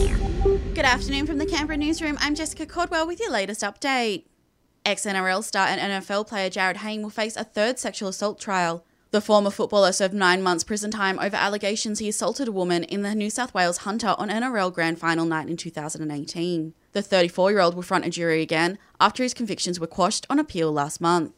Good afternoon from the Canberra newsroom. I'm Jessica Cordwell with your latest update. Ex NRL star and NFL player Jarryd Hayne will face a third sexual assault trial. The former footballer served nine months prison time over allegations he assaulted a woman in the New South Wales Hunter on NRL Grand Final night in 2018. The 34 year old will front a jury again after his convictions were quashed on appeal last month.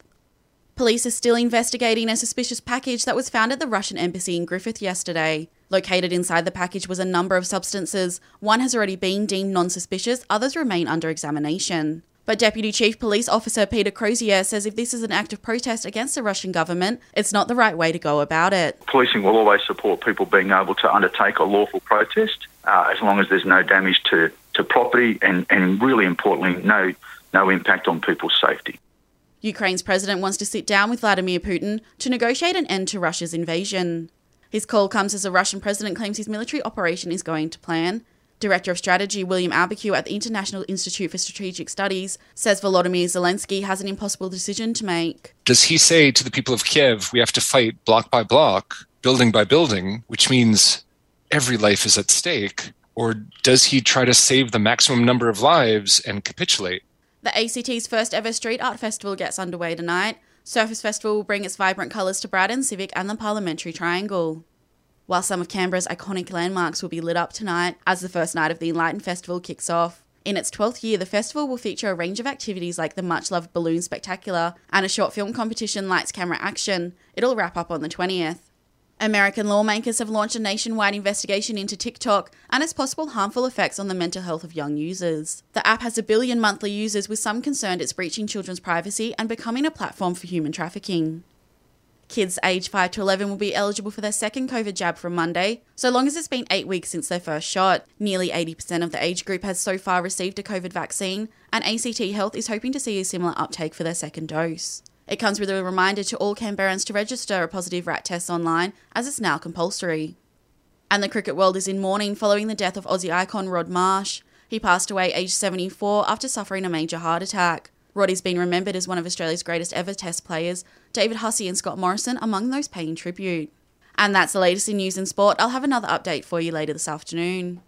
Police are still investigating a suspicious package that was found at the Russian embassy in Griffith yesterday. Located inside the package was a number of substances. One has already been deemed non suspicious, others remain under examination. But Deputy Chief Police Officer Peter Crozier says if this is an act of protest against the Russian government, it's not the right way to go about it. Policing will always support people being able to undertake a lawful protest uh, as long as there's no damage to, to property and, and really importantly, no, no impact on people's safety. Ukraine's president wants to sit down with Vladimir Putin to negotiate an end to Russia's invasion. His call comes as the Russian president claims his military operation is going to plan. Director of Strategy William Alberque at the International Institute for Strategic Studies says Volodymyr Zelensky has an impossible decision to make. Does he say to the people of Kiev, we have to fight block by block, building by building, which means every life is at stake? Or does he try to save the maximum number of lives and capitulate? The ACT's first ever street art festival gets underway tonight. Surface Festival will bring its vibrant colours to Braddon, Civic, and the Parliamentary Triangle. While some of Canberra's iconic landmarks will be lit up tonight as the first night of the Enlighten Festival kicks off. In its 12th year, the festival will feature a range of activities like the much loved Balloon Spectacular and a short film competition Lights Camera Action. It'll wrap up on the 20th. American lawmakers have launched a nationwide investigation into TikTok and its possible harmful effects on the mental health of young users. The app has a billion monthly users, with some concerned it's breaching children's privacy and becoming a platform for human trafficking. Kids aged 5 to 11 will be eligible for their second COVID jab from Monday, so long as it's been eight weeks since their first shot. Nearly 80% of the age group has so far received a COVID vaccine, and ACT Health is hoping to see a similar uptake for their second dose. It comes with a reminder to all Canberrans to register a positive RAT test online, as it's now compulsory. And the cricket world is in mourning following the death of Aussie icon Rod Marsh. He passed away aged 74 after suffering a major heart attack. Roddy's been remembered as one of Australia's greatest ever Test players, David Hussey and Scott Morrison among those paying tribute. And that's the latest in news and sport. I'll have another update for you later this afternoon.